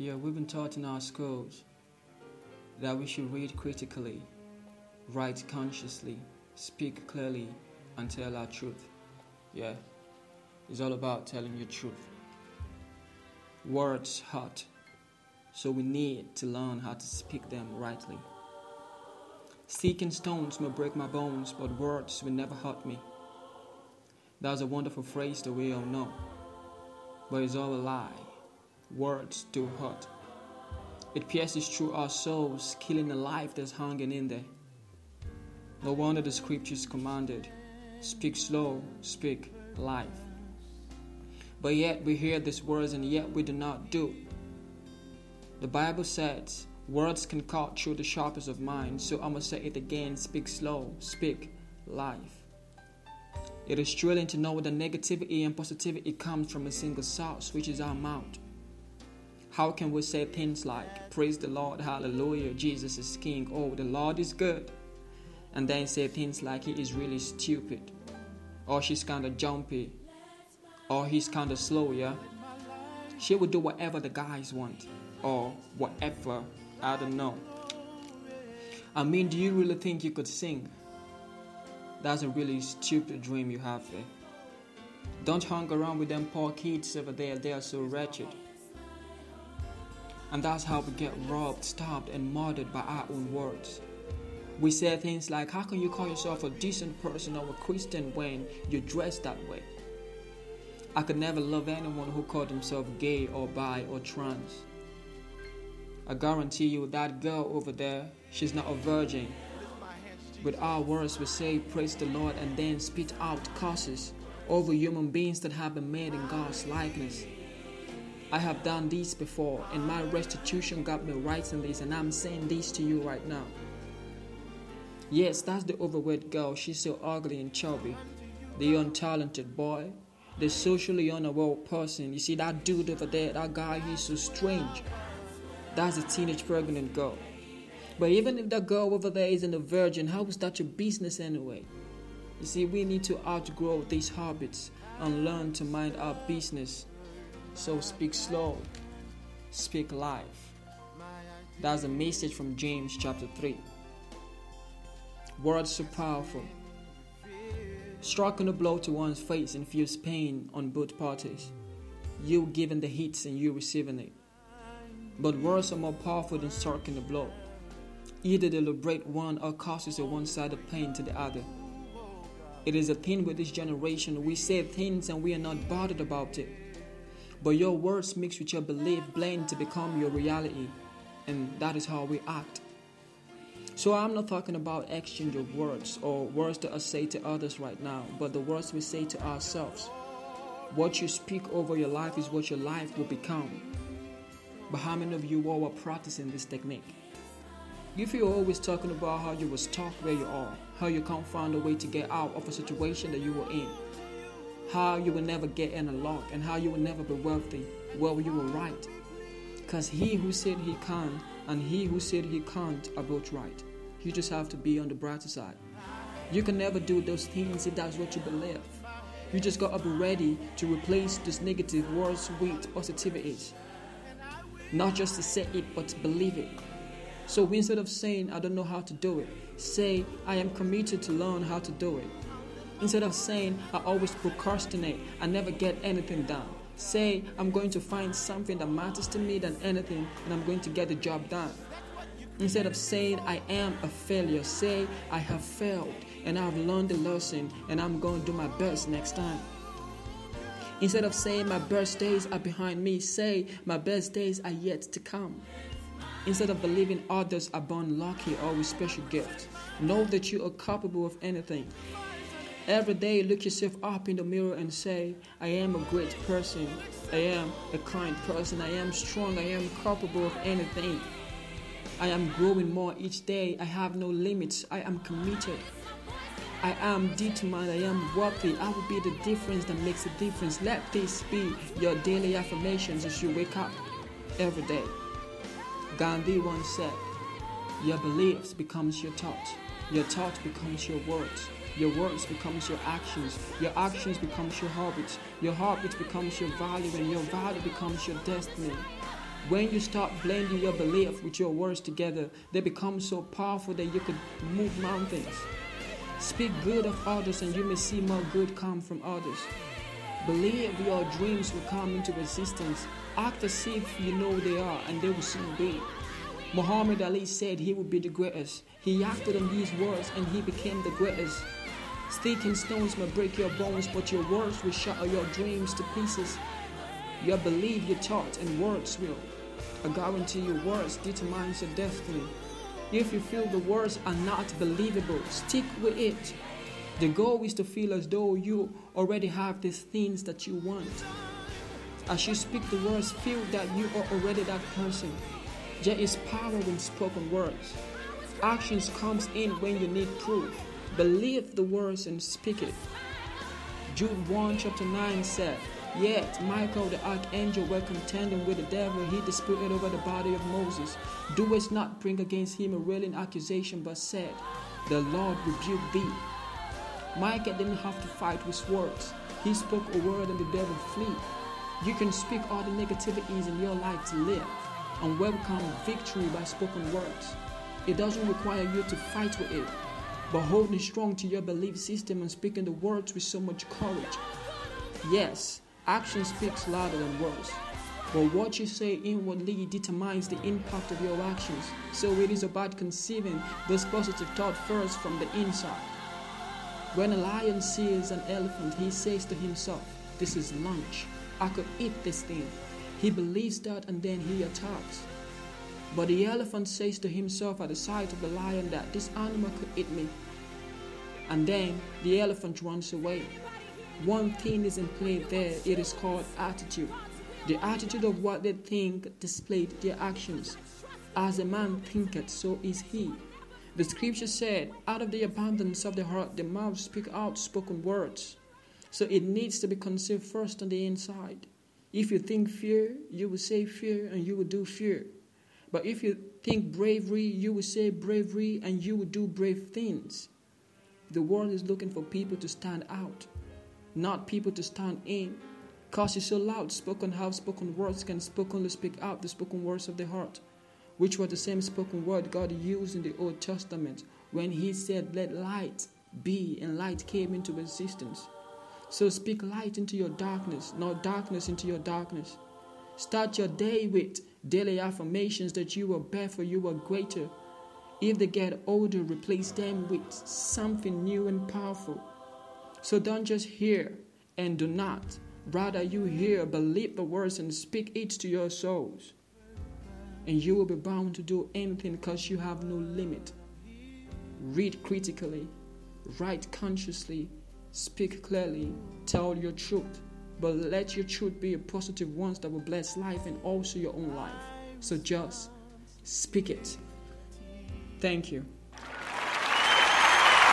Yeah, we've been taught in our schools that we should read critically, write consciously, speak clearly, and tell our truth. Yeah, it's all about telling your truth. Words hurt, so we need to learn how to speak them rightly. Seeking stones may break my bones, but words will never hurt me. That's a wonderful phrase that we all know, but it's all a lie. Words do hurt. It pierces through our souls, killing the life that's hanging in there. No wonder the scriptures commanded speak slow, speak life. But yet we hear these words and yet we do not do. The Bible says words can cut through the sharpest of minds, so I must say it again speak slow, speak life. It is thrilling to know that negativity and positivity comes from a single source, which is our mouth. How can we say things like, Praise the Lord, hallelujah, Jesus is King, oh, the Lord is good, and then say things like, He is really stupid, or she's kind of jumpy, or he's kind of slow, yeah? She would do whatever the guys want, or whatever, I don't know. I mean, do you really think you could sing? That's a really stupid dream you have there. Don't hang around with them poor kids over there, they are so wretched. And that's how we get robbed, stabbed, and murdered by our own words. We say things like, How can you call yourself a decent person or a Christian when you dress that way? I could never love anyone who called himself gay or bi or trans. I guarantee you that girl over there, she's not a virgin. With our words, we say, Praise the Lord, and then spit out curses over human beings that have been made in God's likeness. I have done this before, and my restitution got me in this, and I'm saying this to you right now. Yes, that's the overweight girl. She's so ugly and chubby. The untalented boy, the socially unaware person. You see, that dude over there, that guy, he's so strange. That's a teenage pregnant girl. But even if that girl over there isn't a virgin, how is that your business anyway? You see, we need to outgrow these habits and learn to mind our business. So speak slow, speak life. That's a message from James chapter 3. Words so powerful. Striking a blow to one's face infuse pain on both parties. You giving the hits and you receiving it. But words are more powerful than striking a blow. Either they liberate one or causes one sided pain to the other. It is a thing with this generation. We say things and we are not bothered about it. But your words mixed with your belief blend to become your reality. And that is how we act. So I'm not talking about exchange of words or words that I say to others right now, but the words we say to ourselves. What you speak over your life is what your life will become. But how many of you all are practicing this technique? If you're always talking about how you were stuck where you are, how you can't find a way to get out of a situation that you were in, how you will never get in a lock, and how you will never be wealthy, well, you were right. Because he who said he can't and he who said he can't are both right. You just have to be on the brighter side. You can never do those things if that's what you believe. You just gotta be ready to replace those negative words with positivities. Not just to say it, but to believe it. So instead of saying, I don't know how to do it, say, I am committed to learn how to do it. Instead of saying, I always procrastinate, I never get anything done. Say, I'm going to find something that matters to me than anything, and I'm going to get the job done. Instead of saying, I am a failure, say, I have failed, and I've learned the lesson, and I'm going to do my best next time. Instead of saying, my best days are behind me, say, my best days are yet to come. Instead of believing others are born lucky or with special gifts, know that you are capable of anything. Every day, look yourself up in the mirror and say, I am a great person. I am a kind person. I am strong. I am capable of anything. I am growing more each day. I have no limits. I am committed. I am determined. I am worthy. I will be the difference that makes a difference. Let this be your daily affirmations as you wake up every day. Gandhi once said, Your beliefs becomes your thoughts. Your thoughts becomes your words. Your words becomes your actions. Your actions becomes your habits. Your habits becomes your value, and your value becomes your destiny. When you start blending your belief with your words together, they become so powerful that you could move mountains. Speak good of others, and you may see more good come from others. Believe your dreams will come into existence. Act as if you know they are, and they will soon be. Muhammad Ali said he would be the greatest. He acted on these words, and he became the greatest. Stick and stones may break your bones, but your words will shatter your dreams to pieces. Your belief, your thoughts, and words will. I guarantee your words determines your destiny. If you feel the words are not believable, stick with it. The goal is to feel as though you already have these things that you want. As you speak the words, feel that you are already that person. There is power in spoken words. Actions comes in when you need proof. Believe the words and speak it. Jude 1 chapter 9 said, Yet Michael the archangel were contending with the devil, he disputed over the body of Moses. Doest not bring against him a railing accusation, but said, The Lord rebuke thee. Michael didn't have to fight with words. He spoke a word and the devil flee. You can speak all the negativities in your life to live and welcome victory by spoken words. It doesn't require you to fight with it, but holding strong to your belief system and speaking the words with so much courage. Yes, action speaks louder than words. But what you say inwardly determines the impact of your actions. So it is about conceiving this positive thought first from the inside. When a lion sees an elephant, he says to himself, This is lunch. I could eat this thing. He believes that and then he attacks. But the elephant says to himself at the sight of the lion that this animal could eat me. And then the elephant runs away. One thing is in play there, it is called attitude. The attitude of what they think displayed their actions. As a man thinketh, so is he. The scripture said, out of the abundance of the heart, the mouth speak out spoken words. So it needs to be conceived first on the inside. If you think fear, you will say fear and you will do fear. But if you think bravery, you will say bravery and you will do brave things. The world is looking for people to stand out, not people to stand in. Cause it's so loud, spoken how spoken words can spokenly speak out the spoken words of the heart which was the same spoken word God used in the Old Testament when He said, Let light be, and light came into existence. So speak light into your darkness, not darkness into your darkness. Start your day with daily affirmations that you are better, you are greater. If they get older, replace them with something new and powerful. So don't just hear and do not. Rather, you hear, believe the words, and speak it to your souls and you will be bound to do anything because you have no limit. Read critically, write consciously, speak clearly, tell your truth, but let your truth be a positive one that will bless life and also your own life. So just speak it. Thank you.